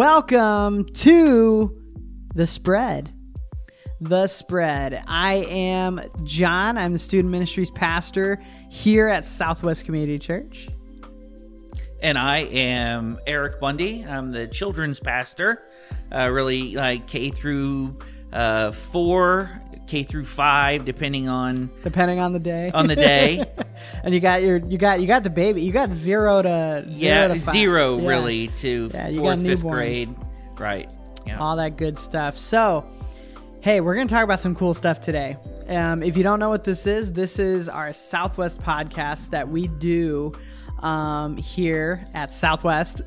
Welcome to The Spread. The Spread. I am John. I'm the student ministries pastor here at Southwest Community Church. And I am Erik Bundy. I'm the children's pastor, uh, really like K through uh, four, K through five, depending on Depending on the day. on the day. and you got your you got you got the baby. You got zero to zero yeah, to zero Yeah. really to Yeah, fourth, fifth grade. Right. Yeah. all that good stuff. So, hey, we're going to talk about some cool stuff today. Um, if you don't know what this is, this is our Southwest podcast that we do um, here at Southwest.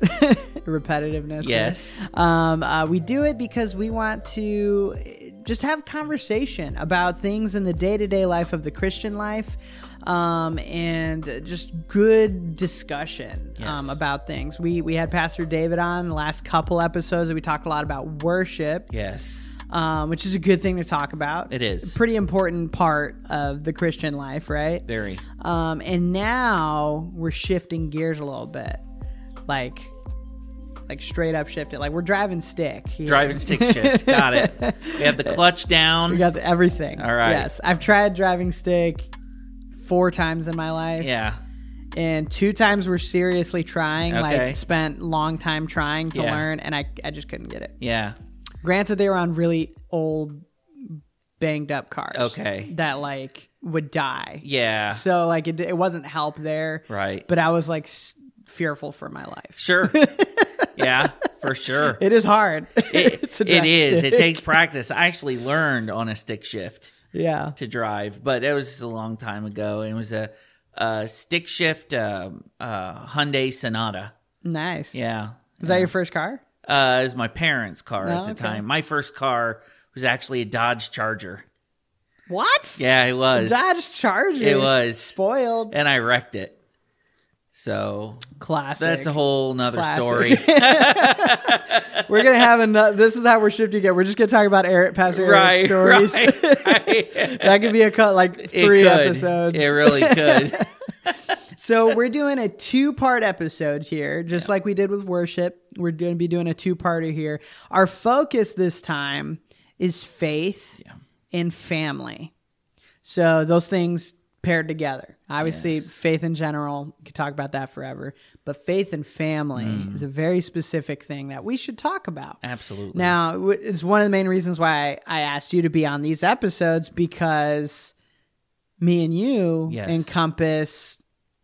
Repetitiveness. Yes. Um, uh, we do it because we want to just have conversation about things in the day to day life of the Christian life. Um, and just good discussion um, about things. We we had Pastor David on the last couple episodes, and we talked a lot about worship, Yes. um, which is a good thing to talk about. It is. a pretty important part of the Christian life, right? Very. Um, and now we're shifting gears a little bit, like like straight up shifted. Like we're driving stick. here. Driving stick shift. Got it. We have the clutch down. We got the, everything. All right. Yes, I've tried driving stick four times in my life. yeah. And two times we're seriously trying, Okay. like spent long time trying to Yeah. learn, and I I just couldn't get it. Yeah. Granted, they were on really old, banged up cars. Okay. That like would die. Yeah. So like it, it wasn't help there. Right. But I was like s- fearful for my life. Sure. yeah, for sure. It is hard. It, it stick. It takes practice. I actually learned on a stick shift. Yeah. to drive, but it was a long time ago. And it was a, a stick shift um, uh, Hyundai Sonata. Nice. Yeah, Is that your first car? uh, it was my parents' car Oh, at the okay. time. My first car was actually a Dodge Charger. What? Yeah, it was. Dodge Charger. It was, spoiled. and I wrecked it. So Classic. that's a whole nother Classic. story. We're gonna have another. This is how we're shifting it. We're just gonna talk about Erik, Pastor Erik's right, stories. right, right. that could be a cut like three could. episodes. It really could. So we're doing a two-part episode here, just like we did with worship. We're going to be doing a two-parter here. Our focus this time is faith Yeah. and family. So those things paired together. Obviously, Yes. faith in general, we could talk about that forever. But faith and family Mm. is a very specific thing that we should talk about. Absolutely. Now, it's one of the main reasons why I asked you to be on these episodes because me and you Yes. encompass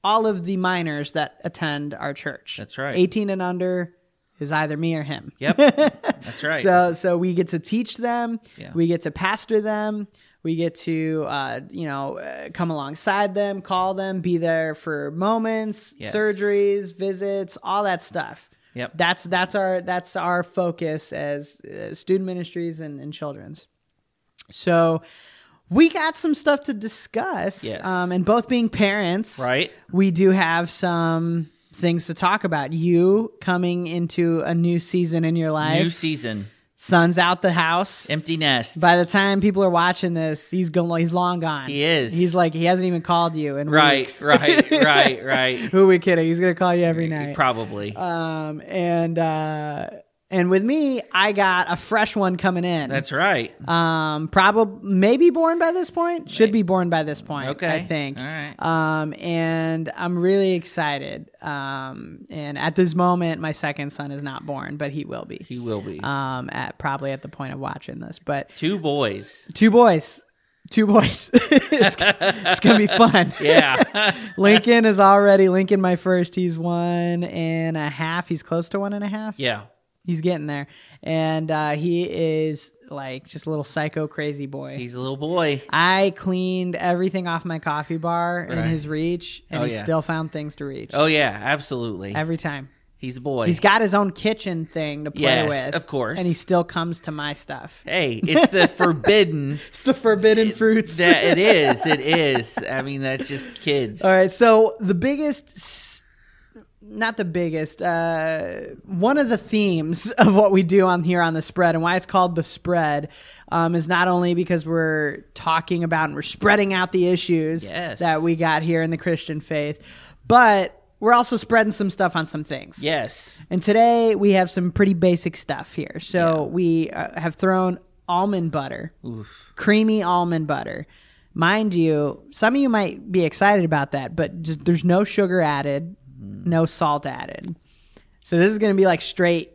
all of the minors that attend our church. That's right. 18 and under is either me or him. Yep. That's right. So so we get to teach them, Yeah. we get to pastor them, we get to uh, you know uh, come alongside them, call them, be there for moments, Yes. surgeries, visits, all that stuff. Yep. That's that's our that's our focus as uh, student ministries and, and children's. So we got some stuff to discuss. Yes. Um, and both being parents, right. we do have some things to talk about. You coming into a new season in your life. New season. Son's out the house. Empty nest. By the time people are watching this, he's going. He's long gone. He is. He's like he hasn't even called you in right, weeks. right, right, right. Who are we kidding? He's gonna call you every night. Probably. Um, and uh, and with me, I got a fresh one coming in. That's right. um, probably maybe born by this point. Should be born by this point. Okay. I think. All right. Um, and I'm really excited. Um, and at this moment, my second son is not born, but he will be. He will be. Um, at probably at the point of watching this, but Two boys. two boys. Two boys. it's, it's gonna be fun. Yeah. Lincoln is already Lincoln. My first. He's one and a half. He's close to one and a half. yeah. He's getting there, and uh, he is like just a little psycho crazy boy. He's a little boy. I cleaned everything off my coffee bar in Right. his reach, and Oh, he yeah. still found things to reach Oh yeah, absolutely. every time. He's a boy. He's got his own kitchen thing to play Yes, with, of course. and he still comes to my stuff. hey, it's the forbidden. It's the forbidden fruits. that it is. It is. I mean, that's just kids. All right, so the biggest, s- not the biggest, uh, one of the themes of what we do on here on the spread and why it's called the spread um, is not only because we're talking about and we're spreading out the issues Yes. that we got here in the Christian faith, but we're also spreading some stuff on some things. Yes. And today we have some pretty basic stuff here. So Yeah. we uh, have thrown almond butter, Oof. creamy almond butter. Mind you, some of you might be excited about that, but just, there's no sugar added. No salt added. So this is going to be like straight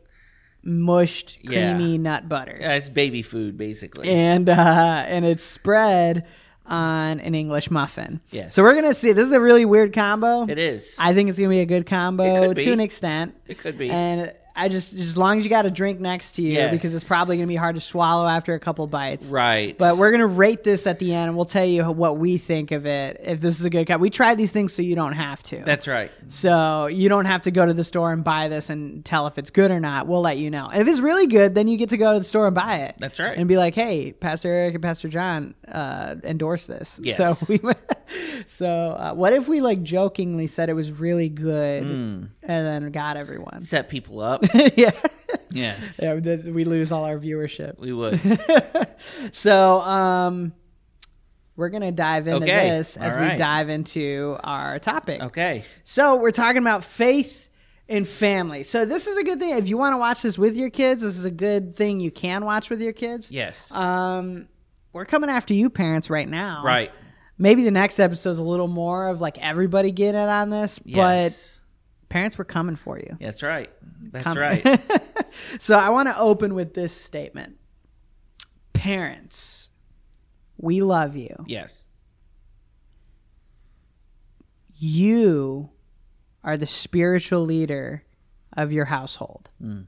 mushed Yeah. creamy nut butter. Yeah, it's baby food, basically. And uh and it's spread on an English muffin. Yes. So we're going to see this is a really weird combo. it is. I think it's going to be a good combo It could be. to an extent. it could be. And I just, as long as you got a drink next to you, Yes. because it's probably going to be hard to swallow after a couple bites. right. But we're gonna rate this at the end, and we'll tell you what we think of it. If this is a good cut, we tried these things so you don't have to. That's right. so you don't have to go to the store and buy this and tell if it's good or not. We'll let you know. And if it's really good, then you get to go to the store and buy it. That's right. And be like, hey, Pastor Erik and Pastor John uh, endorse this. Yes. So we, so uh, what if we like jokingly said it was really good, Mm. and then got everyone? Set people up. yeah. yes. Yeah, we lose all our viewership. We would. so um we're gonna dive into Okay. this as All we dive into our topic Okay. so we're talking about faith and family so this is a good thing if you want to watch this with your kids this is a good thing you can watch with your kids Yes. um we're coming after you parents right now right. Maybe the next episode's a little more of like everybody getting in on this but parents we're coming for you That's right. That's right. so I want to open with this statement. Parents, we love you. yes. You are the spiritual leader of your household. Mm.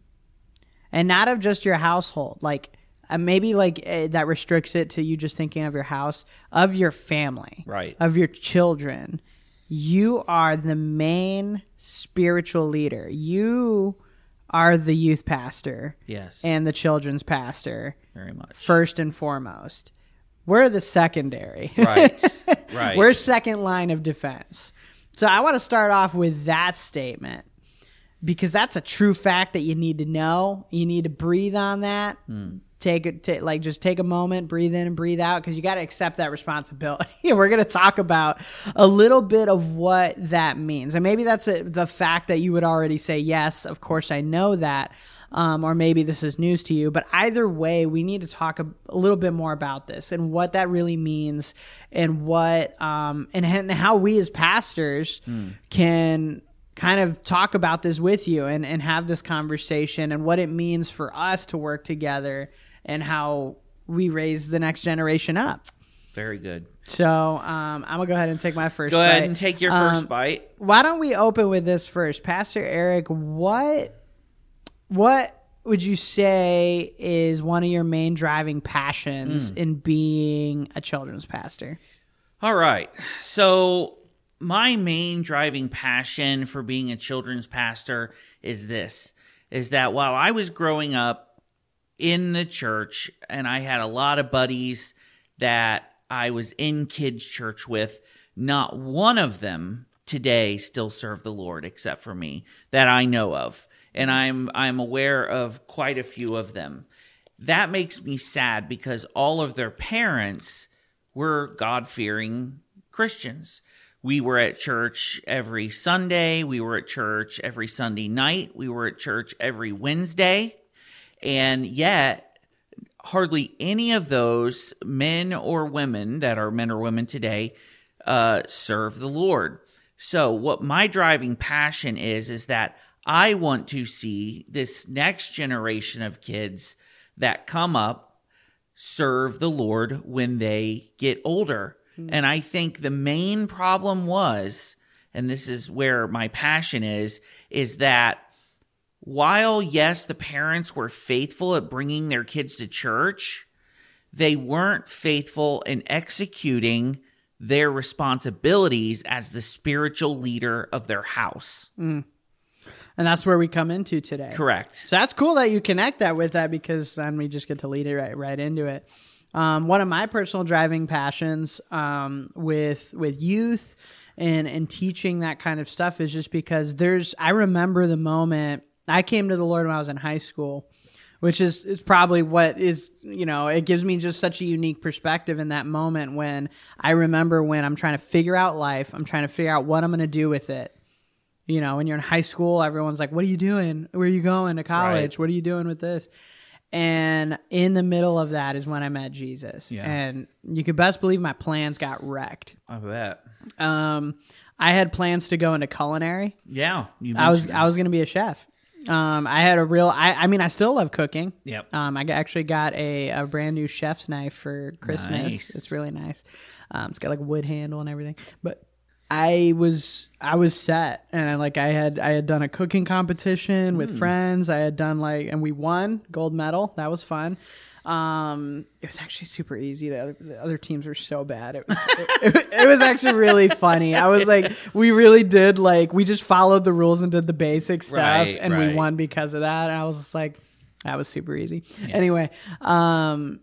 And not of just your household. Like uh, maybe like uh, that restricts it to you just thinking of your house, of your family. Right. Of your children. You are the main spiritual leader. You are the youth pastor. Yes. and the children's pastor very much. first and foremost. We're the secondary. Right. Right. We're second line of defense. So I want to start off with that statement because that's a true fact that you need to know. You need to breathe on that. Take it, ta- like just take a moment, breathe in and breathe out because you got to accept that responsibility. we're going to talk about a little bit of what that means. And maybe that's a, the fact that you would already say, yes, of course I know that. Um, or maybe this is news to you, but either way, we need to talk a, a little bit more about this and what that really means, and what um, and, and how we as pastors can kind of talk about this with you and, and have this conversation and what it means for us to work together and how we raise the next generation up. very good. So um, I'm gonna go ahead and take my first. Go ahead bite. and take your first Um, bite. Why don't we open with this first, Pastor Erik? What what would you say is one of your main driving passions Hmm. in being a children's pastor? All right. So, my main driving passion for being a children's pastor is this is that while I was growing up in the church and I had a lot of buddies that I was in kids church with, not one of them today still serve the Lord except for me that I know of. And I'm I'm aware of quite a few of them. That makes me sad because all of their parents were God fearing Christians. We were at church every Sunday. We were at church every Sunday night. We were at church every Wednesday. And yet, hardly any of those men or women that are men or women today uh, serve the Lord. So, what my driving passion is, is that I want to see this next generation of kids that come up serve the Lord when they get older. And I think the main problem was, and this is where my passion is, is that while, yes, the parents were faithful at bringing their kids to church, they weren't faithful in executing their responsibilities as the spiritual leader of their house. And that's where we come into today. Correct. So that's cool that you connect that with that because then we just get to lead it right right into it. Um, one of my personal driving passions um, with with youth and and teaching that kind of stuff is just because there's I remember the moment I came to the Lord when I was in high school, which is is probably what is you know it gives me just such a unique perspective in that moment when I remember when I'm trying to figure out life, I'm trying to figure out what I'm going to do with it You know, when you're in high school, everyone's like, "What are you doing? Where are you going to college? Right. What are you doing with this?" And in the middle of that is when I met Jesus, Yeah. and you could best believe my plans got wrecked. I bet. Um, I had plans to go into culinary. Yeah. You I was mentioned I was going to be a chef. Um, I had a real. I, I mean, I still love cooking. Yep. Um, I actually got a, a brand new chef's knife for Christmas. Nice. It's really nice. Um, it's got like a wood handle and everything. But I was I was set, and I like I had I had done a cooking competition with Hmm. friends. I had done like, and we won gold medal. That was fun. Um, it was actually super easy. The other, the other teams were so bad. It was it, it, it was actually really funny. I was like, we really did like we just followed the rules and did the basic stuff, Right, and we won because of that. And I was just like, that was super easy. Anyway, um,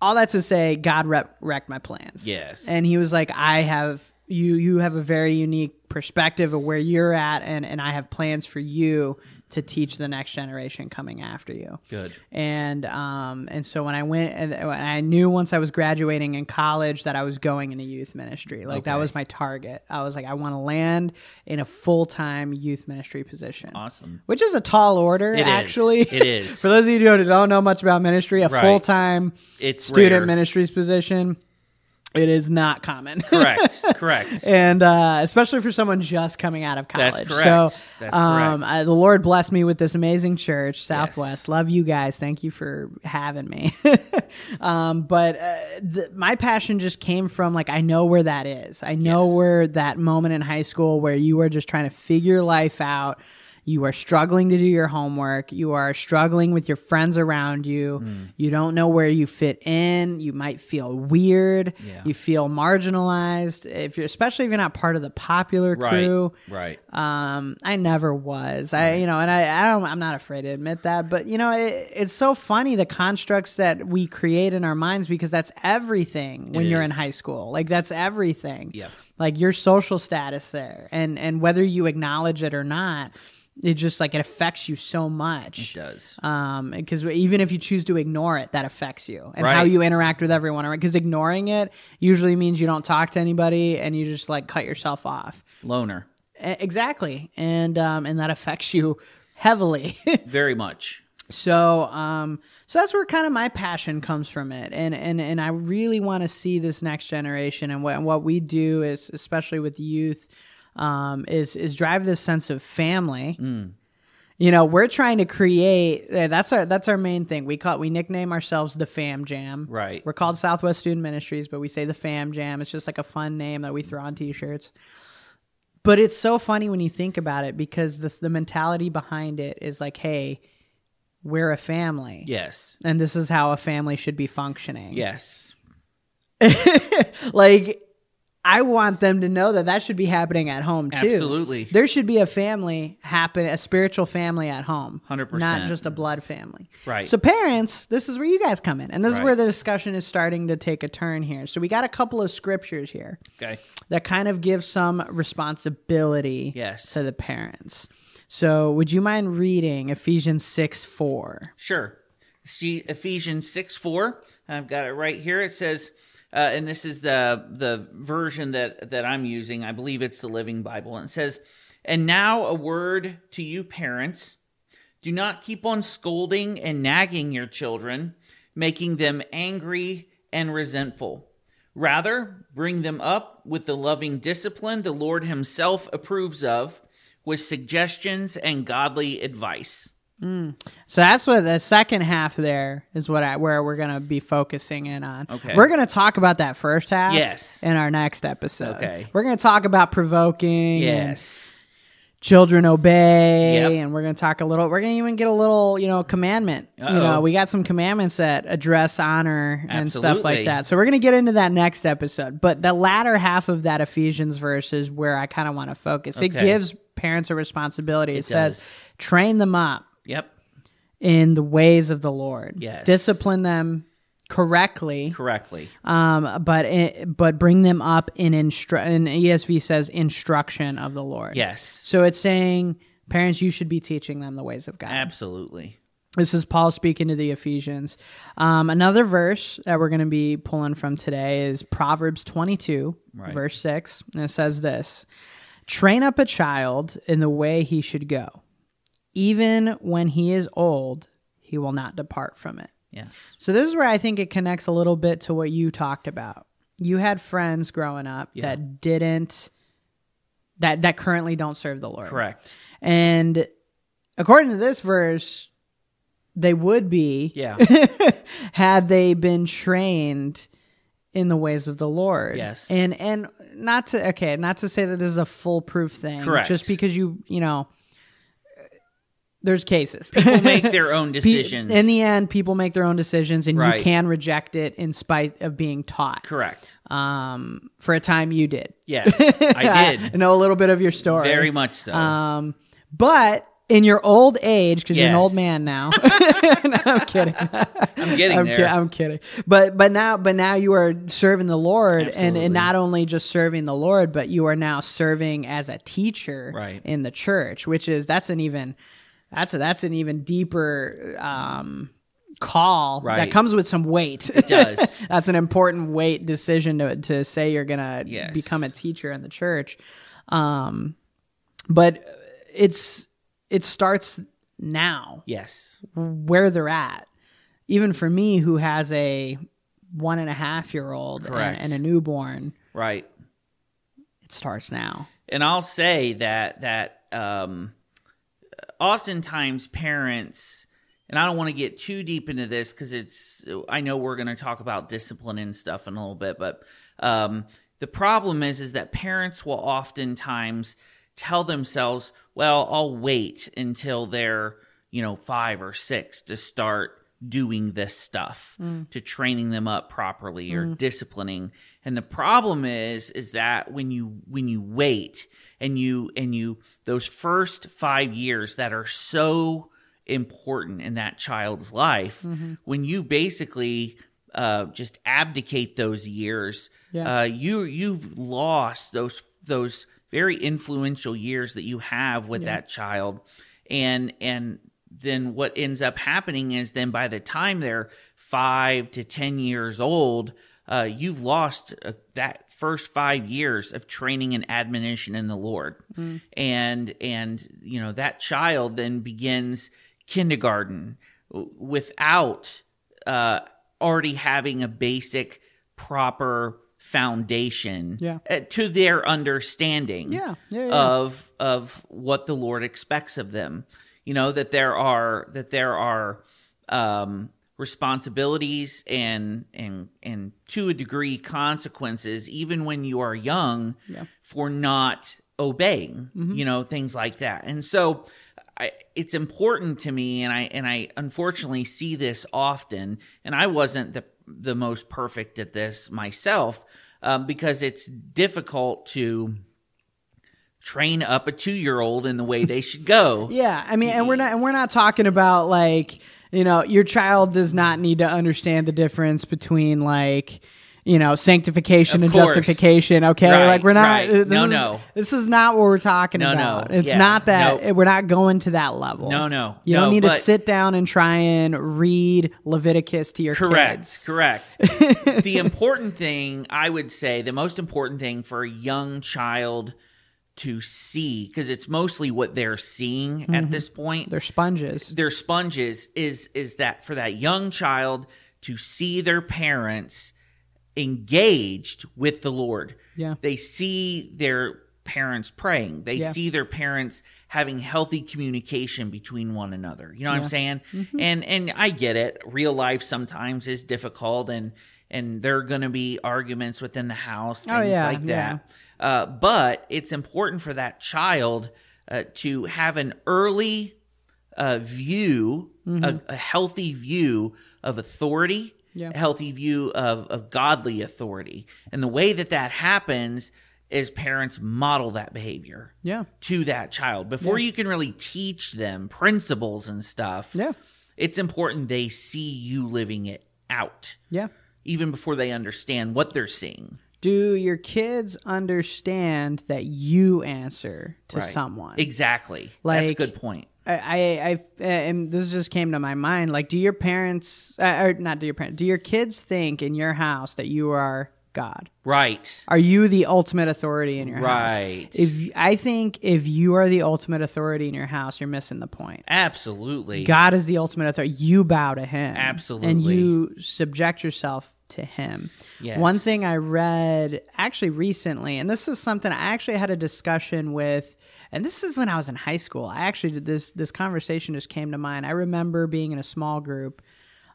all that to say, God rep- wrecked my plans. Yes. and He was like, I have you. You have a very unique perspective of where you're at, and and I have plans for you to teach the next generation coming after you Good. and um and so when I went and I knew once I was graduating in college that I was going into youth ministry like that was my target I was like I want to land in a full time youth ministry position Awesome. which is a tall order It is. actually It is. for those of you who don't know much about ministry a Right. full time It's student rare. ministries position it is not common Correct. Correct. and uh, especially for someone just coming out of college. That's correct. So, That's um, correct. I, the Lord blessed me with this amazing church, Southwest. Love you guys. Thank you for having me. um, but uh, the, my passion just came from like I know where that is. I know Yes. where that moment in high school where you were just trying to figure life out. You are struggling to do your homework. You are struggling with your friends around you. Mm. You don't know where you fit in. You might feel weird. Yeah. You feel marginalized if you're, especially if you're not part of the popular crew. Right. Um, I never was. I, you know, and I, I don't, I'm not afraid to admit that. But you know, it, it's so funny the constructs that we create in our minds because that's everything when It you're in high school. Like that's everything. Yeah. Like your social status there, and and whether you acknowledge it or not, it just like it affects you so much. It does. Um, because even if you choose to ignore it, that affects you and how you interact with everyone. Because ignoring it usually means you don't talk to anybody and you just like cut yourself off. Loner. Exactly, and um, and that affects you heavily. Very much. so um, so that's where kind of my passion comes from it, and and and I really want to see this next generation, and what and what we do is especially with youth, um, is is drive this sense of family. You know, we're trying to create. uh, That's our that's our main thing. We call we nickname ourselves the Fam Jam. Right. We're called Southwest Student Ministries, but we say the Fam Jam. It's just like a fun name that we throw on T-shirts. But it's so funny when you think about it because the the mentality behind it is like, hey, we're a family, Yes. and this is how a family should be functioning. Yes. like I want them to know that that should be happening at home too. Absolutely. There should be a family happen, a spiritual family at home. 100%. Not just a blood family. Right. So parents, this is where you guys come in. And this is where the discussion is starting to take a turn here. So we got a couple of scriptures here Okay. that kind of give some responsibility Yes. to the parents. So would you mind reading Ephesians 6 4? Sure. See Ephesians 6 4. I've got it right here. It says, uh, and this is the the version that, that I'm using. I believe it's the Living Bible. And it says, And now a word to you parents. Do not keep on scolding and nagging your children, making them angry and resentful. Rather, bring them up with the loving discipline the Lord Himself approves of, with suggestions and godly advice. So that's what the second half there is what I, where we're going to be focusing in on. Okay. We're going to talk about that first half Yes. in our next episode. Okay. We're going to talk about provoking Yes. children obey Yep. and we're going to talk a little we're going to even get a little, you know, commandment. You Uh-oh. know, we got some commandments that address honor and stuff like that. So we're going to get into that next episode. But the latter half of that Ephesians verse is where I kind of want to focus. It gives parents a responsibility. It, It says train them up Yep. in the ways of the Lord. Yes. Discipline them correctly, Correctly. um, but it, but bring them up in instru- and ESV says instruction of the Lord. Yes. So it's saying parents, you should be teaching them the ways of God. Absolutely. This is Paul speaking to the Ephesians. Um, another verse that we're going to be pulling from today is Proverbs 22, Right. verse 6. And it says this train up a child in the way he should go. Even when he is old, he will not depart from it. Yes. So this is where I think it connects a little bit to what you talked about. You had friends growing up Yeah. that didn't that that currently don't serve the Lord. Correct. And according to this verse, they would be Yeah. had they been trained in the ways of the Lord. Yes. And and not to okay, not to say that this is a foolproof thing. Correct. Just because you you know there's cases. People make their own decisions. In the end, people make their own decisions, and Right. you can reject it in spite of being taught. Correct. Um, for a time, you did. Yes, I did. I know a little bit of your story. Very much so. Um, but in your old age, because you're an old man now. No, I'm kidding. I'm getting I'm, there. ki- I'm kidding. But but now but now you are serving the Lord, and, and not only just serving the Lord, but you are now serving as a teacher Right. in the church, which is that's an even that's a, that's an even deeper um, call that comes with some weight. It does. that's an important weight decision to to say you're gonna Yes. become a teacher in the church. Um, but it's it starts now yes. where they're at. Even for me, who has a one and a half year old and, and a newborn, Right. it starts now. And I'll say that that um, oftentimes parents, and I don't want to get too deep into this because it's. I know we're going to talk about discipline and stuff in a little bit, but um, the problem is is that parents will oftentimes tell themselves, "Well, I'll wait until they're you know five or six to start." doing this stuff to training them up properly or disciplining and the problem is is that when you when you wait and you and you those first 5 years that are so important in that child's life when you basically uh, just abdicate those years Yeah. uh, you you've lost those those very influential years that you have with that child. And and then what ends up happening is then by the time they're five to ten years old uh, you've lost uh, that first five years of training and admonition in the lord and and you know that child then begins kindergarten without uh, already having a basic proper foundation Yeah. uh, to their understanding yeah, yeah. of of what the Lord expects of them. You know that there are that there are um, responsibilities and and and to a degree consequences even when you are young Yeah. for not obeying. You know things like that, and so. I, it's important to me, and I and I unfortunately see this often. And I wasn't the the most perfect at this myself, um, because it's difficult to train up a two year old in the way they should go. Yeah, I mean, and we're not and we're not talking about like you know your child does not need to understand the difference between like you know sanctification Of and course. justification. Okay, Right, like we're not. right. This No, is, no. This is not what we're talking No, no. about. It's Yeah. not that Nope. we're not going to that level. No, no. You No, don't need to sit down and try and read Leviticus to your kids. Correct, kids. correct. the important thing, I would say, the most important thing for a young child to see, because it's mostly what they're seeing Mm-hmm. at this point, They're sponges. their sponges is is that for that young child to see their parents engaged with the Lord. Yeah. They see their parents praying. They Yeah. see their parents having healthy communication between one another. You know what I'm saying? Mm-hmm. And and I get it. Real life sometimes is difficult and and there are going to be arguments within the house, things Oh, yeah, like that. Uh, but it's important for that child uh, to have an early uh, view, a, a healthy view of authority, Yeah. a healthy view of, of godly authority. And the way that that happens is parents model that behavior Yeah. to that child before you can really teach them principles and stuff. Yeah. It's important they see you living it out, Yeah. Even before they understand what they're seeing. Do your kids understand that you answer to Right. someone? Exactly. Like, That's a good point. I, I, I, and this just came to my mind. Like, do your parents, uh, or not do your parents, do your kids think in your house that you are God? Right. Are you the ultimate authority in your house? Right. If I think if you are the ultimate authority in your house, you're missing the point. Absolutely. God is the ultimate authority. You bow to Him. Absolutely. And you subject yourself to Him. Yes. One thing I read actually recently, and this is something I actually had a discussion with, and this is when I was in high school. I actually did this, this conversation just came to mind. I remember being in a small group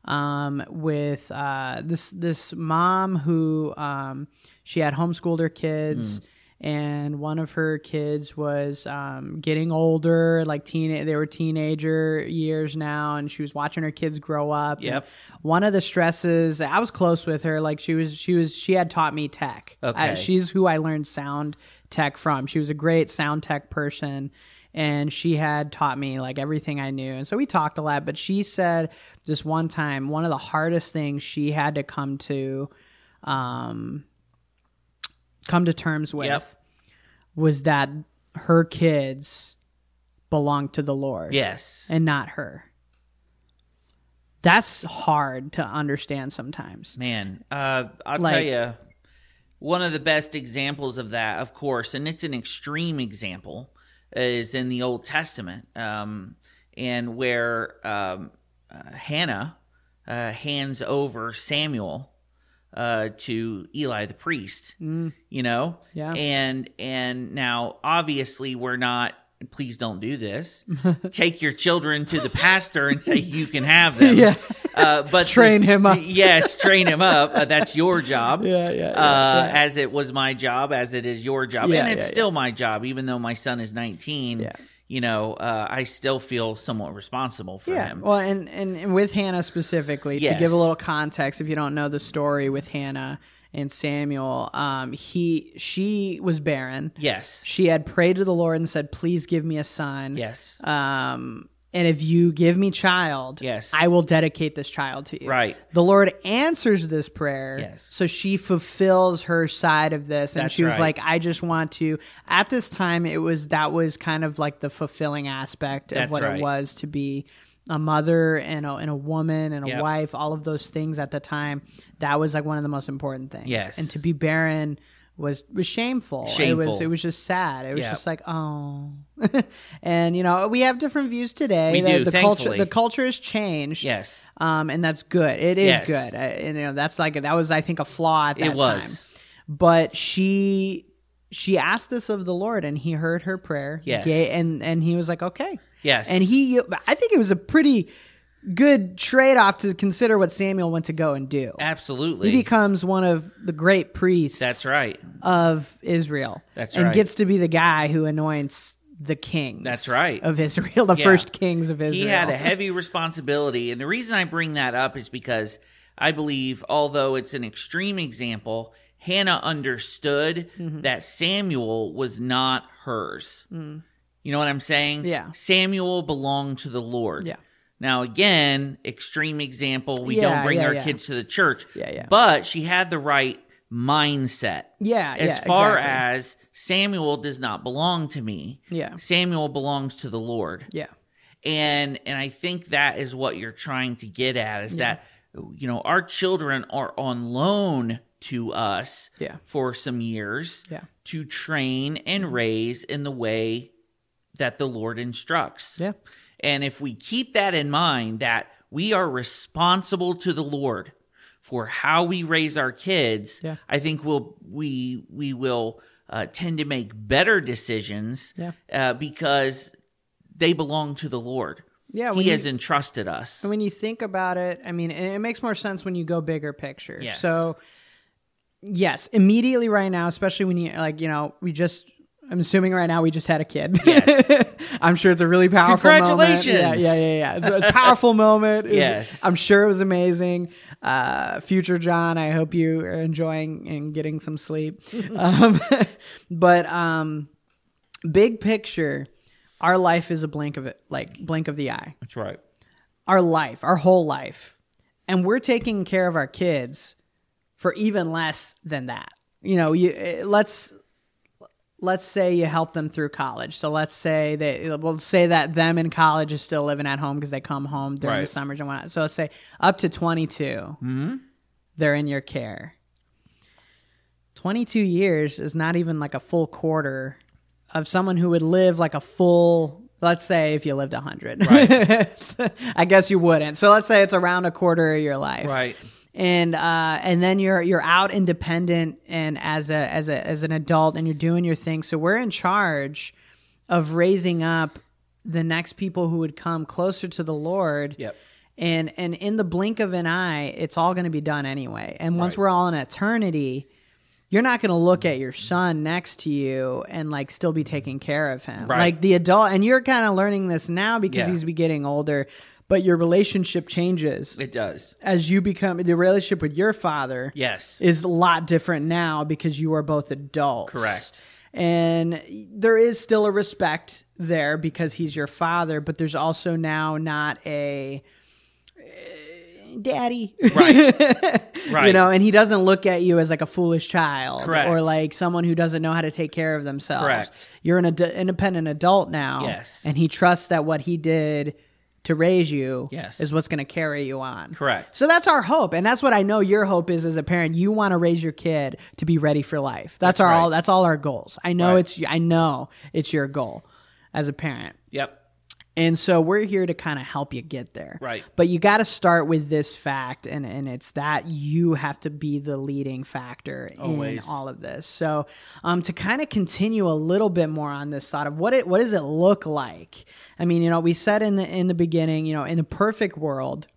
um, with uh, this this mom who um, she had homeschooled her kids, and one of her kids was um, getting older, like teen. They were teenager years now, and she was watching her kids grow up. and one of the stresses, I was close with her. Like she was, she was, she had taught me tech. I- Okay. she's who I learned sound tech from. She was a great sound tech person and she had taught me like everything I knew. And so we talked a lot, but she said this one time, one of the hardest things she had to come to um come to terms with Yep. was that her kids belonged to the Lord Yes. and not her. That's hard to understand sometimes. Man, uh, I'll tell you, one of the best examples of that, of course, and it's an extreme example, is in the Old Testament, um, and where um, uh, Hannah uh, hands over Samuel uh, to Eli the priest. You know, Yeah. and and now obviously we're not. Please don't do this. Take your children to the pastor and say you can have them. Yeah. Uh, but Train him up. Yes, train him up. Uh, that's your job. Yeah, yeah, yeah, uh, yeah. As it was my job, as it is your job, and it's still my job, even though my son is 19. Yeah. You know, uh, I still feel somewhat responsible for Yeah. him. Well, and, and, and with Hannah specifically, to give a little context, if you don't know the story with Hannah and Samuel, um, he she was barren. yes. She had prayed to the Lord and said, "Please give me a son." Yes. Um, and if you give me child, Yes. I will dedicate this child to you. Right. The Lord answers this prayer. Yes. So she fulfills her side of this. And That's she was right. like, I just want to at this time it was that was kind of like the fulfilling aspect of That's what right. it was to be a mother and a, and a woman and a Yep. wife, all of those things at the time. That was like one of the most important things. Yes. And to be barren was was shameful. It was it was just sad. It was Yep. just like, oh. and you know, we have different views today. We the, do, the culture thankfully. the culture has changed. Yes. Um, and that's good. It is Yes. good. Uh, and, you know, that's like that was I think a flaw at that It was. time. But she she asked this of the Lord and he heard her prayer. Yes. And and he was like, "Okay." Yes. And he I think it was a pretty good trade-off to consider what Samuel went to go and do. Absolutely. He becomes one of the great priests That's right. of Israel. That's and right. gets to be the guy who anoints the kings. That's right. Of Israel, the Yeah. first kings of Israel. He had a heavy responsibility. And the reason I bring that up is because I believe, although it's an extreme example, Hannah understood Mm-hmm. that Samuel was not hers. You know what I'm saying? Mm. Yeah. Samuel belonged to the Lord. Yeah. Now, again, extreme example. We Yeah, don't bring yeah, our yeah. kids to the church. Yeah, yeah. But she had the right mindset. Yeah, As far exactly. as Samuel does not belong to me, Yeah. Samuel belongs to the Lord Yeah. and and i think that is what you're trying to get at is that you know our children are on loan to us Yeah. for some years Yeah. To train and raise in the way that the lord instructs Yeah. And if we keep that in mind that we are responsible to the lord for how we raise our kids Yeah. i think we'll we we will uh, tend to make better decisions Yeah. uh, because they belong to the Lord. Yeah, He you- has entrusted us. And when you think about it, I mean, it it makes more sense when you go bigger picture. Yes. So, yes, immediately right now, especially when you like, you know, we just. I'm assuming right now we just had a kid. Yes. I'm sure it's a really powerful moment. Congratulations. Yeah, yeah, yeah, yeah. It's a powerful moment. Was- Yes. I'm sure it was amazing. Uh, future John, I hope you are enjoying and getting some sleep. um, but um, big picture, our life is a blink of it, like blink of the eye That's right. our life, our whole life. And we're taking care of our kids for even less than that. You know, you eh, let's let's say you help them through college. So let's say they we'll say that them in college is still living at home because they come home during the summers and whatnot. So let's say up to 22, mm-hmm. they're in your care. 22 years is not even like a full quarter of someone who would live like a full let's say if you lived 100 Right. i guess you wouldn't so let's say it's around a quarter of your life Right. And uh, and then you're you're out independent and as a as a as an adult and you're doing your thing so we're in charge of raising up the next people who would come closer to the lord Yep. and and in the blink of an eye it's all going to be done anyway and once Right. we're all in eternity you're not going to look at your son next to you and like still be taking care of him Right. like the adult and you're kind of learning this now because Yeah. he's be getting older but your relationship changes It does. as you become the relationship with your father Yes. is a lot different now because you are both adults Correct. and there is still a respect there because he's your father but there's also now not a eh, daddy Right. Right. you know and he doesn't look at you as like a foolish child Correct. or like someone who doesn't know how to take care of themselves Correct. you're an ad- independent adult now Yes. and he trusts that what he did to raise you Yes. is what's going to carry you on Correct. so that's our hope, and that's what I know your hope is as a parent. You want to raise your kid to be ready for life. That's, That's our right. all. That's all our goals. I know Right. it's. I know it's your goal as a parent, Yep. And so we're here to kind of help you get there. Right. But you got to start with this fact, and and it's that you have to be the leading factor Always. in all of this. So, um, to kind of continue a little bit more on this thought of what it what does it look like? I mean, you know, we said in the in the beginning, you know, in a perfect world,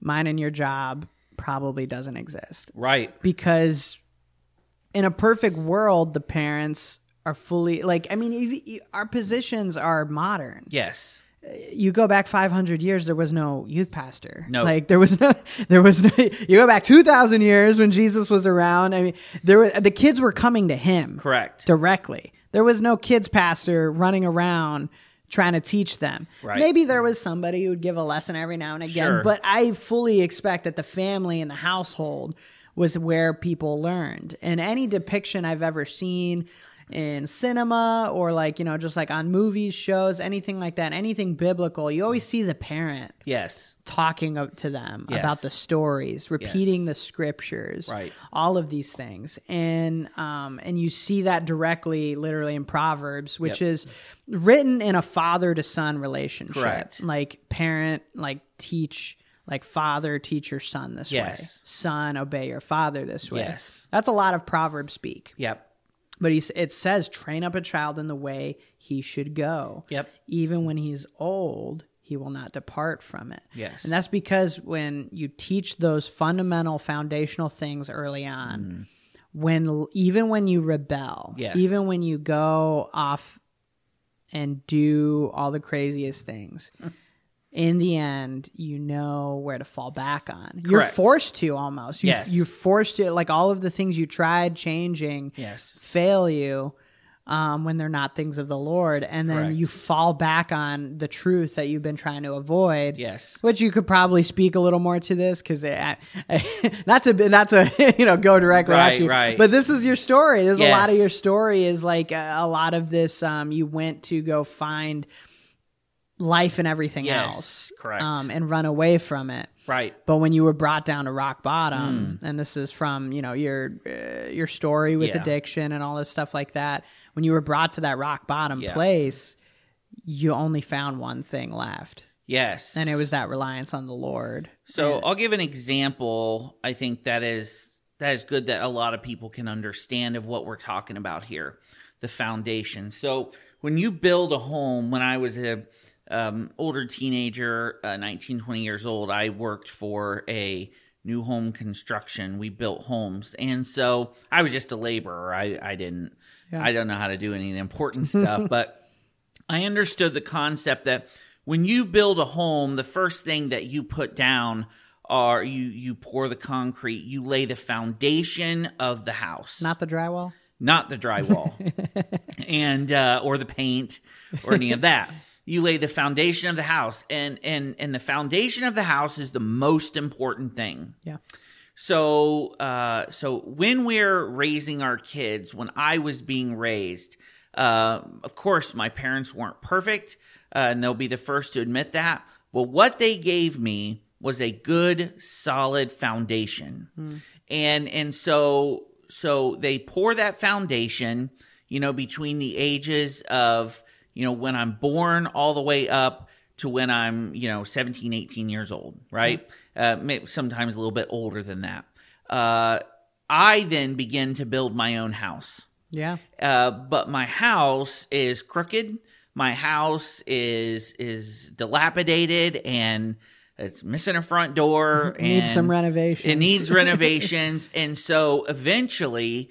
mine and your job probably doesn't exist Right. because in a perfect world, the parents are fully like. I mean, our positions are modern Yes. You go back 500 years there was no youth pastor No. like there was no there was no you go back 2000 years when jesus was around i mean there were the kids were coming to him Correct. directly there was no kids pastor running around trying to teach them Right. maybe there was somebody who would give a lesson every now and again Sure. but i fully expect that the family and the household was where people learned and any depiction i've ever seen in cinema or like you know just like on movies shows anything like that anything biblical you always see the parent Yes. talking to them Yes. about the stories repeating Yes. the scriptures Right. all of these things and um and you see that directly literally in proverbs which Yep. is written in a father to son relationship Correct. like parent like teach like father teach your son this way son obey your father this way Yes. that's a lot of proverbs speak Yep. But he, it says, train up a child in the way he should go. Yep. Even when he's old, he will not depart from it. Yes. And that's because when you teach those fundamental foundational things early on, when even when you rebel, Mm. Yes. even when you go off and do all the craziest things, in the end, you know where to fall back on. You're Correct. forced to almost. You, Yes. You're forced to, like all of the things you tried changing Yes. fail you um, when they're not things of the Lord, and then Correct. you fall back on the truth that you've been trying to avoid. Yes. Which you could probably speak a little more to this because not to not to you know go directly Right, at you, right. but this is your story. There's a lot of your story is like a, a lot of this. Um, you went to go find life and everything Yes, else, correct. um, and run away from it. Right. But when you were brought down to rock bottom, Hmm. and this is from you know your uh, your story with Yeah. addiction and all this stuff like that, when you were brought to that rock bottom Yeah. place, you only found one thing left, Yes. and it was that reliance on the Lord. So I'll give an example. I think that is that is good that a lot of people can understand of what we're talking about here, the foundation. So when you build a home, when I was a um, older teenager, uh, 19, 20 years old, I worked for a new home construction. We built homes, and so I was just a laborer. I I didn't Yeah. I don't know how to do any of the important stuff, but I understood the concept that when you build a home, the first thing that you put down are you you pour the concrete, you lay the foundation of the house, Not the drywall. not the drywall, and uh, or the paint or any of that. You lay the foundation of the house, and and and the foundation of the house is the most important thing. Yeah. So, uh, so when we're raising our kids, when I was being raised, uh, of course, my parents weren't perfect, uh, and they'll be the first to admit that. But what they gave me was a good, solid foundation, and and so so they pour that foundation, you know, between the ages of, you know, when I'm born all the way up to when I'm, you know, 17, 18 years old, right? Uh, may- sometimes a little bit older than that. Uh, I then begin to build my own house. Yeah. Uh, but my house is crooked. My house is is dilapidated and it's missing a front door. and Needs some renovations. It needs renovations, and so eventually,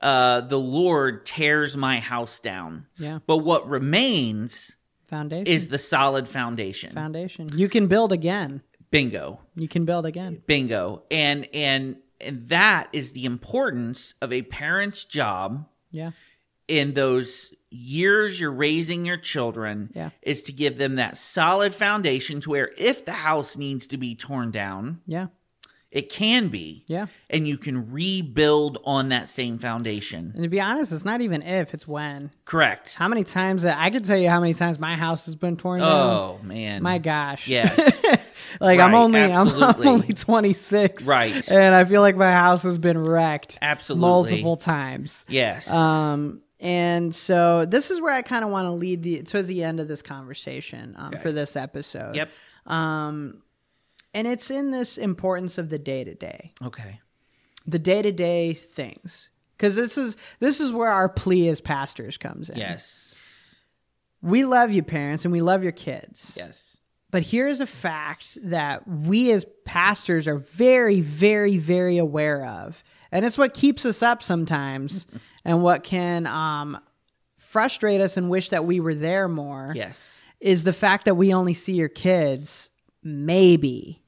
uh, the Lord tears my house down. Yeah. But what remains Foundation. is the solid foundation. foundation. You can build again. Bingo. You can build again. Bingo. And and and that is the importance of a parent's job Yeah. in those years you're raising your children Yeah. is to give them that solid foundation to where if the house needs to be torn down, Yeah. It can be. Yeah. And you can rebuild on that same foundation. And to be honest, it's not even if, it's when. Correct. How many times that I could tell you how many times my house has been torn down. Oh man. My gosh. Yes. like I'm only absolutely. I'm only 26. Right. And I feel like my house has been wrecked Absolutely. multiple times. Yes. Um and so this is where I kind of want to lead the towards the end of this conversation um, for this episode. yep. Um and it's in this importance of the day to day. Okay. The day to day things. Cuz this is this is where our plea as pastors comes in. Yes. We love you parents and we love your kids. Yes. But here's a fact that we as pastors are very, very, very aware of. And it's what keeps us up sometimes and what can um, frustrate us and wish that we were there more Yes. is the fact that we only see your kids maybe,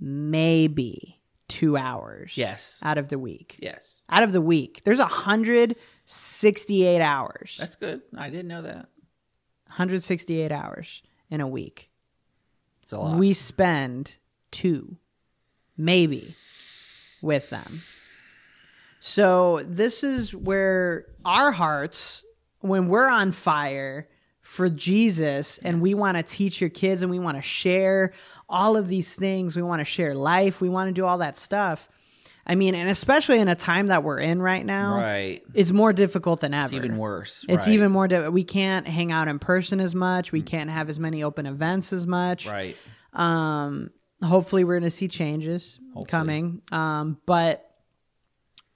maybe two hours Yes. out of the week. Yes. Out of the week. There's 168 hours. That's good. I didn't know that. 168 hours in a week. It's a lot. we spend two, maybe, with them. So this is where our hearts, when we're on fire for Jesus and we want to teach your kids and we want to share all of these things, we want to share life, we want to do all that stuff. I mean, and especially in a time that we're in right now, right. it's more difficult than ever. It's even worse. It's right. even more. Di- we can't hang out in person as much. We can't have as many open events as much. right. Um, hopefully, we're going to see changes coming. Um, but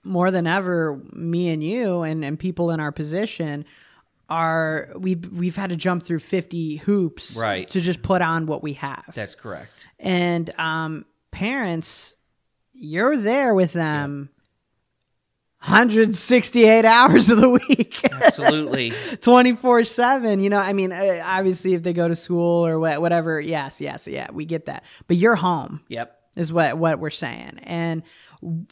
more than ever, me and you and, and people in our position are we've we've had to jump through fifty hoops Right. to just put on what we have. That's correct. and um, parents, you're there with them. 168 hours of the week. Absolutely. 24 7 you know i mean uh, obviously if they go to school or wha- whatever yes yes yeah we get that but you're home yep. is what what we're saying and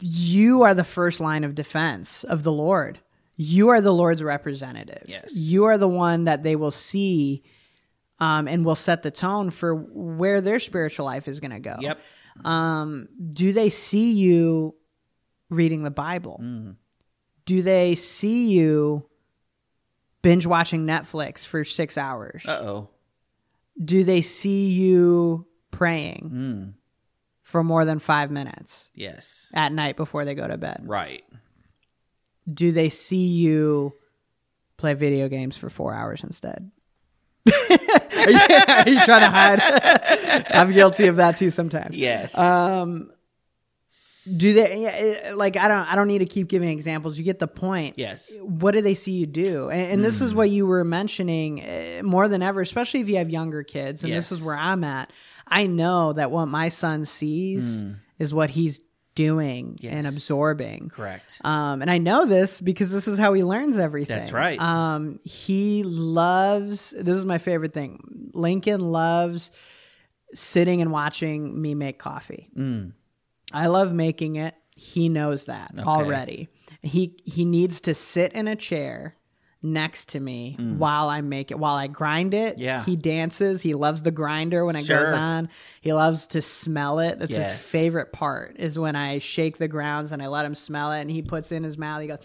you are the first line of defense of the lord you are the lord's representative Yes. you are the one that they will see um, and will set the tone for where their spiritual life is going to go Yep. um, do they see you reading the Bible? Mm. Do they see you binge watching Netflix for six hours? Uh oh. Do they see you praying Mm. for more than five minutes Yes. at night before they go to bed? Right. Do they see you play video games for four hours instead? are, you, are you trying to hide? I'm guilty of that too sometimes. Yes. Um, do they yeah, like? I don't. I don't need to keep giving examples. You get the point. yes. What do they see you do? And, and this is what you were mentioning uh, more than ever, especially if you have younger kids. And this is where I'm at. I know that what my son sees is what he's doing and absorbing. Correct. Um, and I know this because this is how he learns everything. That's right. Um, he loves. This is my favorite thing. Lincoln loves sitting and watching me make coffee. Mm. I love making it. He knows that already. He he needs to sit in a chair next to me while I make it. While I grind it, Mm. Yeah. He dances. He loves the grinder when it goes on. He loves to smell it. That's his favorite part. Is when I shake the grounds and I let him smell it, and he puts it in his mouth. He goes,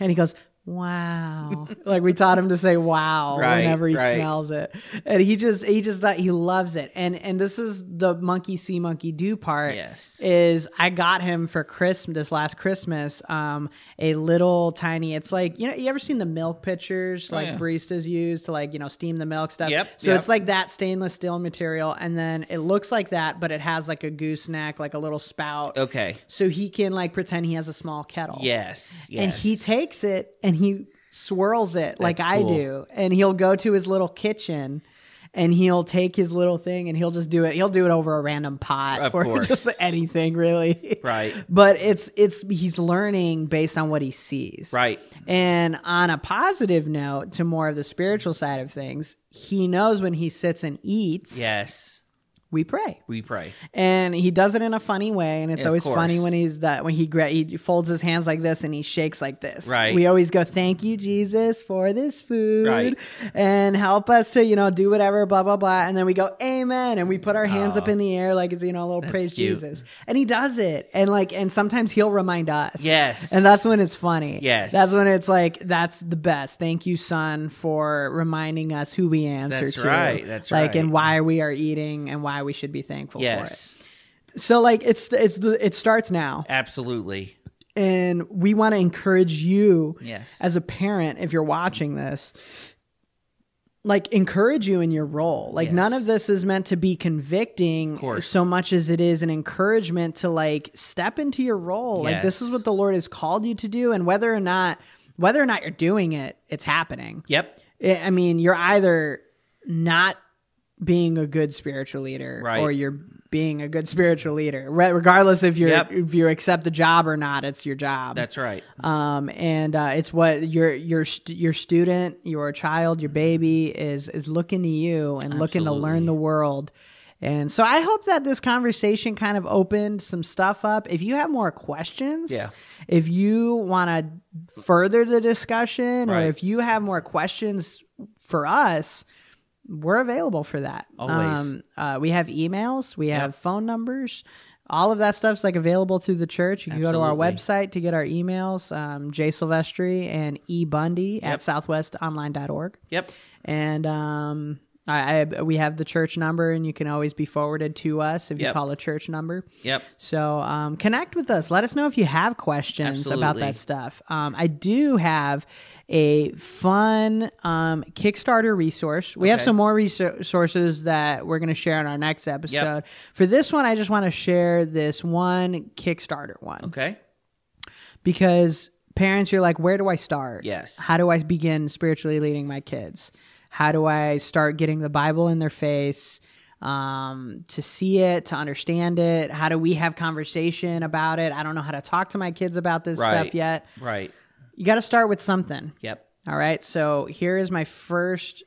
and he goes, wow. like we taught him to say wow Right, whenever he right. smells it. And he just he just he loves it. And and this is the monkey see monkey do part. Yes. Is I got him for Christmas this last Christmas um a little tiny it's like you know you ever seen the milk pitchers like Oh, yeah. baristas use to like you know steam the milk stuff. Yep, So yep. it's like that stainless steel material and then it looks like that but it has like a gooseneck like a little spout. Okay. So he can like pretend he has a small kettle Yes. Yes. and he takes it and he swirls it like I cool. do, and he'll go to his little kitchen. And he'll take his little thing and he'll just do it. He'll do it over a random pot Of or course. just anything really. Right. But it's it's he's learning based on what he sees. Right. And on a positive note, to more of the spiritual side of things, he knows when he sits and eats, Yes. We pray. We pray. and he does it in a funny way and it's Of always funny when he's that when he gra- he folds his hands like this and he shakes like this. Right. we always go thank you jesus for this food Right. and help us to you know do whatever blah blah blah. And then we go amen. And we put our hands up oh. in the air like it's you know a little praise cute. jesus. And he does it. And like and sometimes he'll remind us. Yes. and that's when it's funny. Yes. that's when it's like that's the best. Thank you son for reminding us who we answer That's to. right, that's like and why we are eating and why we should be thankful for it Yes. so like it's it's the it starts now, Absolutely. and we want to encourage you Yes. as a parent if you're watching this. Like encourage you in your role. Like none of this is meant to be convicting so much as it is an encouragement to like step into your role. Like this is what the Lord has called you to do and whether or not whether or not you're doing it, it's happening. Yep. I mean, you're either not being a good spiritual leader Right. or you're being a good spiritual leader. Regardless if you're Yep. if you accept the job or not, it's your job. That's right. um, and uh, it's what your your st- your student, your child, your baby is is looking to you and looking to learn the world. And so I hope that this conversation kind of opened some stuff up. If you have more questions, Yeah. if you want to further the discussion, or if you have more questions for us, we're available for that. Always. Um, uh, we have emails, we have phone numbers. All of that stuff's like available through the church. You can go to our website to get our emails, um, J Silvestri and E Bundy at southwestonline.org. Yep. And um, I, I we have the church number, and you can always be forwarded to us if you call a church number. Yep. So um, connect with us. Let us know if you have questions about that stuff. Um, I do have a fun um, Kickstarter resource. We have some more resources that we're going to share in our next episode. For this one, I just want to share this one Kickstarter one Okay. because parents, you're like, where do I start? Yes. How do I begin spiritually leading my kids? How do I start getting the Bible in their face? Um, to see it, to understand it. How do we have conversation about it? I don't know how to talk to my kids about this Right. stuff yet. Right. You got to start with something. Yep. All right. So here is my first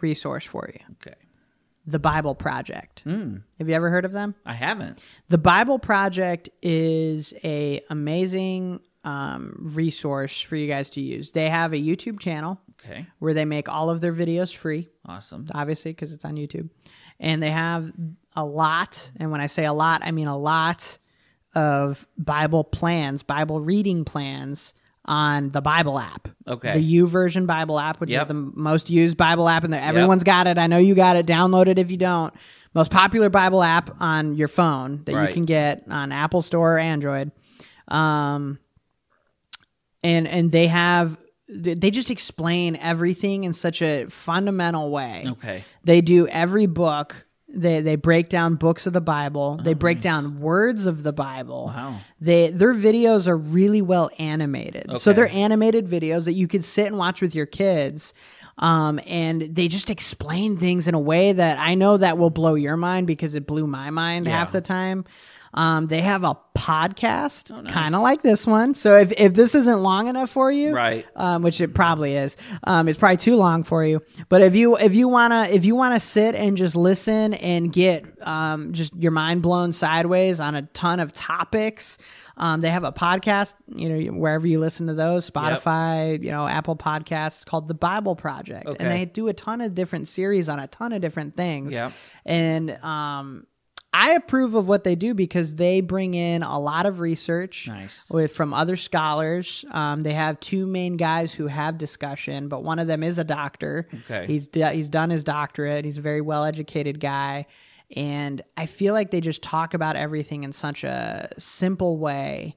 resource for you Okay. the Bible Project. Mm, Have you ever heard of them? I haven't. The Bible Project is a amazing um, resource for you guys to use. They have a YouTube channel Okay. where they make all of their videos free, Awesome. obviously because it's on YouTube, and they have a lot. And when I say a lot, I mean a lot of Bible plans, Bible reading plans on the Bible app. Okay. The U version Bible app, which is the most used Bible app, and everyone's got it. I know you got it. Download it if you don't. Most popular Bible app on your phone that you can get on Apple Store or Android. Um, and and they have they just explain everything in such a fundamental way. Okay. They do every book. They they break down books of the Bible. they Oh, break down words of the Bible. Wow. They their videos are really well animated. So they're animated videos that you could sit and watch with your kids. Um, and they just explain things in a way that I know that will blow your mind because it blew my mind half the time. Um, they have a podcast, Oh, nice. kind of like this one. So if, if this isn't long enough for you, Right. um, which it probably is. Um, it's probably too long for you. But if you if you wanna if you wanna sit and just listen and get um, just your mind blown sideways on a ton of topics, um, they have a podcast. You know wherever you listen to those, Spotify, you know Apple Podcasts, called the Bible Project, and they do a ton of different series on a ton of different things. Yep. And um, I approve of what they do because they bring in a lot of research Nice. with from other scholars. Um, they have two main guys who have discussion, but one of them is a doctor. Okay. he's d- he's done his doctorate. He's a very well educated guy, and I feel like they just talk about everything in such a simple way,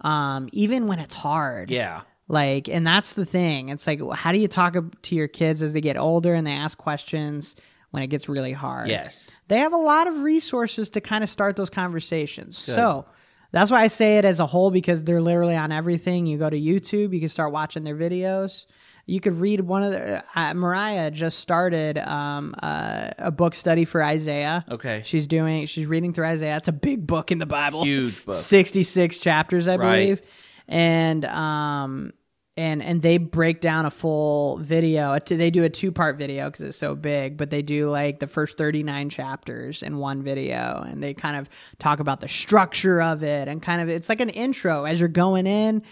um, even when it's hard. Yeah. Like, and that's the thing. It's like, how do you talk to your kids as they get older and they ask questions when it gets really hard? Yes. They have a lot of resources to kind of start those conversations. So that's why I say it as a whole because they're literally on everything. You go to YouTube, you can start watching their videos. You could read one of the. Uh, Mariah just started um, uh, a book study for Isaiah. Okay. She's doing. She's reading through Isaiah. It's a big book in the Bible. Huge book. Sixty-six chapters, I Right. believe, and um, and and they break down a full video. They do a two-part video because it's so big, but they do like the first thirty-nine chapters in one video, and they kind of talk about the structure of it and kind of it's like an intro as you're going in.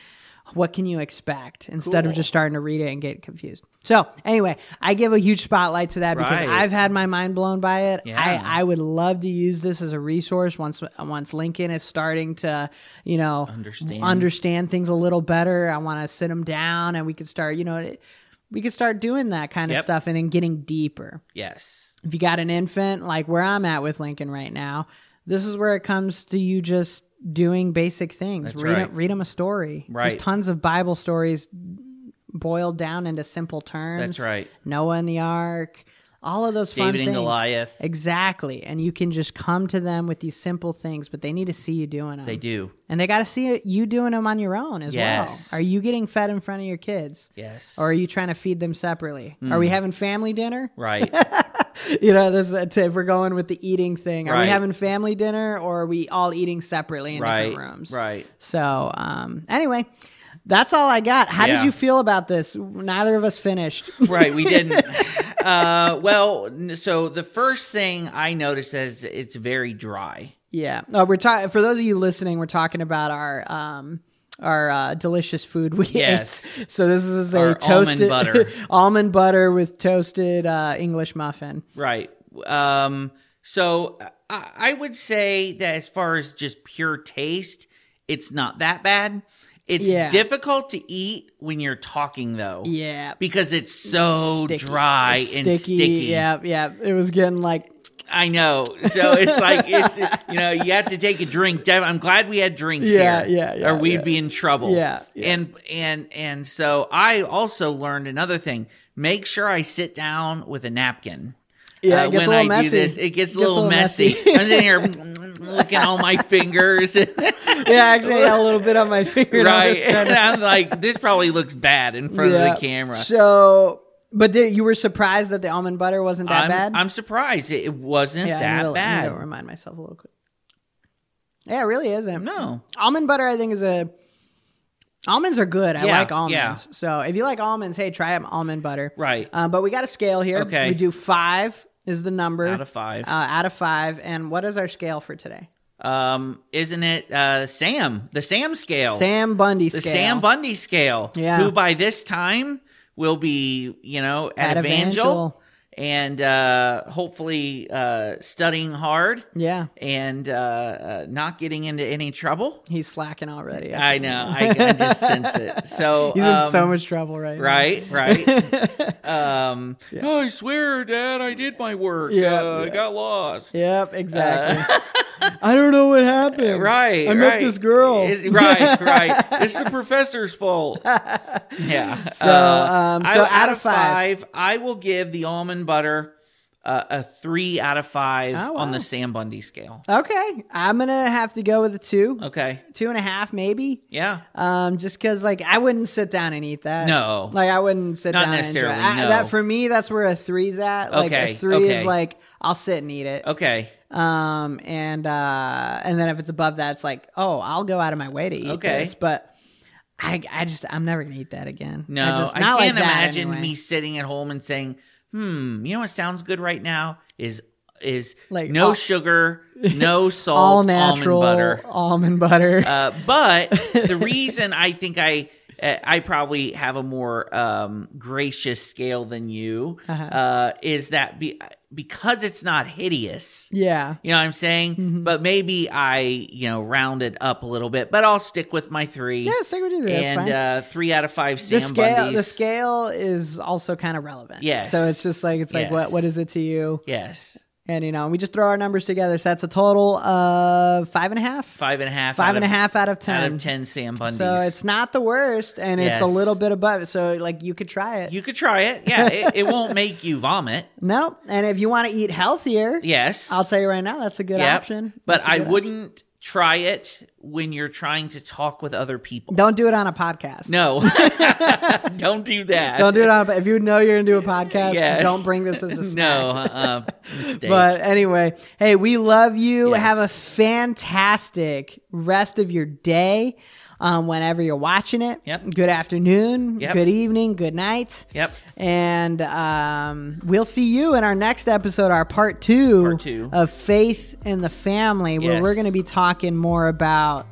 What can you expect instead of just starting to read it and get confused? So anyway, I give a huge spotlight to that because Right. I've had my mind blown by it. Yeah. I, I would love to use this as a resource once once Lincoln is starting to, you know, Understand. understand things a little better. I want to sit him down and we could start, you know, we could start doing that kind of stuff and then getting deeper. Yes. If you got an infant, like where I'm at with Lincoln right now, this is where it comes to you just doing basic things. That's read right. read them a story. Right. There's tons of Bible stories boiled down into simple terms. That's right. Noah and the Ark, all of those fun David and things. Goliath. Exactly. And you can just come to them with these simple things, but they need to see you doing them. They do. And they got to see you doing them on your own as Yes. well. Are you getting fed in front of your kids? Yes. Or are you trying to feed them separately? Are we having family dinner? right. You know, this is if we're going with the eating thing. Are we having family dinner or are we all eating separately in right. different rooms? Right. So, um, anyway, that's all I got. How did you feel about this? Neither of us finished. Right. We didn't. uh, well, so the first thing I noticed is it's very dry. Yeah. Uh, we're talking for those of you listening. We're talking about our um our uh, delicious food we Yes. ate. So this is a Our almond toasted butter. almond butter with toasted uh, English muffin. Right. Um, so I, I would say that as far as just pure taste, it's not that bad. It's Yeah. difficult to eat when you're talking though. Yeah. Because it's so Sticky. dry It's and sticky. Yeah, yeah. It was getting like I know. So it's like it's you know you have to take a drink. I'm glad we had drinks Yeah, here, yeah, yeah, or we'd yeah. be in trouble. Yeah, yeah. and and and so I also learned another thing. Make sure I sit down with a napkin. Yeah, uh, it gets a when little I messy. do this, it gets a Gets little, messy. messy. I'm sitting here looking at all my fingers, yeah. Actually, I had a little bit on my finger. right? And I'm like, this probably looks bad in front Yeah. of the camera. So, but did, you were surprised that the almond butter wasn't that I'm, bad? I'm surprised it, wasn't yeah, I that to- I need bad. to remind myself a little quick. Yeah, it really isn't. No, almond butter i think is a almonds are good i Yeah, like almonds yeah. so if you like almonds hey try almond butter right. uh, but we got a scale here Okay. we do five is the number Out of five. uh, out of five and what is our scale for today um, isn't it uh, Sam? The Sam scale. sam bundy scale. the scale Sam Bundy scale. Yeah. Who by this time will be, you know, at, At Evangel, Evangel. and uh, hopefully uh, studying hard yeah and uh, uh, not getting into any trouble. he's slacking already I know. I, I just sense it. So he's in um, so much trouble right now. Right, right. um, "Oh, I swear, Dad, I did my work. Yeah, uh, I got lost. yep exactly i don't know what happened Uh, Right. i met right. this girl It- right, right. It's the professor's fault. Yeah. Uh, So, um, so I- out of five- I will give the almond butter uh, a three out of five Oh, on the Sam Bundy scale. okay i'm gonna have to go with a two Okay. two and a half maybe Yeah. Um, just because like I wouldn't sit down and eat that. No. like I wouldn't sit Not down. necessarily, And it. I- that for me, that's where a three's at. Like Okay, a three okay. is like I'll sit and eat it. Okay. Um, and uh, and then if it's above that, it's like oh, I'll go out of my way to eat Okay. this. But I, I just I'm never gonna eat that again. No, I, I, just, not can't like imagine anyway. me sitting at home and saying, "Hmm, you know what sounds good right now is is Like, no all- sugar, no salt, all natural almond butter." almond butter. Uh, but the reason I think I uh, I probably have a more um, gracious scale than you Uh-huh. uh, is that be, because it's not hideous. Yeah. You know what I'm saying? Mm-hmm. But maybe I, you know, round it up a little bit. But I'll stick with my three. Yeah, stick with you. That's and uh, three out of five the scale, Bundys. the scale is also kind of relevant. Yes. So it's just like it's like what what is it to you? yes, And you know, we just throw our numbers together. So that's a total of five and a half. five and a half. Five out and a of- half out of ten. out of ten Sam Bundys. So it's not the worst, and it's a little bit above. So like you could try it. you could try it. Yeah, it, it won't make you vomit. no, and if you want to eat healthier, Yes, I'll tell you right now, that's a good Yep. option. But a I good wouldn't try it when you're trying to talk with other people. Don't do it on a podcast. No, don't do that. Don't do it on. A, if you know you're gonna do a podcast, Yes. don't bring this as a snack. no uh, mistake. But anyway, hey, we love you. Yes. Have a fantastic rest of your day. Um, whenever you're watching it, Yep. Good afternoon, Yep. good evening, good night. yep. And um, we'll see you in our next episode, our part two, Part two. of Faith in the Family, where Yes. we're going to be talking more about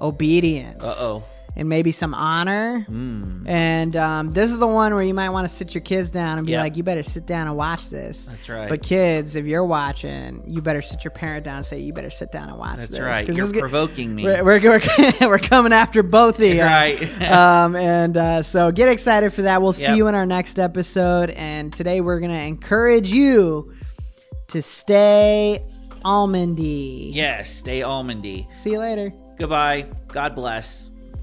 obedience. Uh oh. And maybe some honor. Mm. And um, this is the one where you might want to sit your kids down and be Yep. like, you better sit down and watch this. That's right. But kids, if you're watching, you better sit your parent down and say, you better sit down and watch That's this. right. You're provoking me. we're, we're, we're, we're coming after both of you. Right. um, and uh, so get excited for that. We'll see Yep. you in our next episode. And today we're going to encourage you to stay almondy. yes. Stay almondy. See you later. Goodbye. God bless.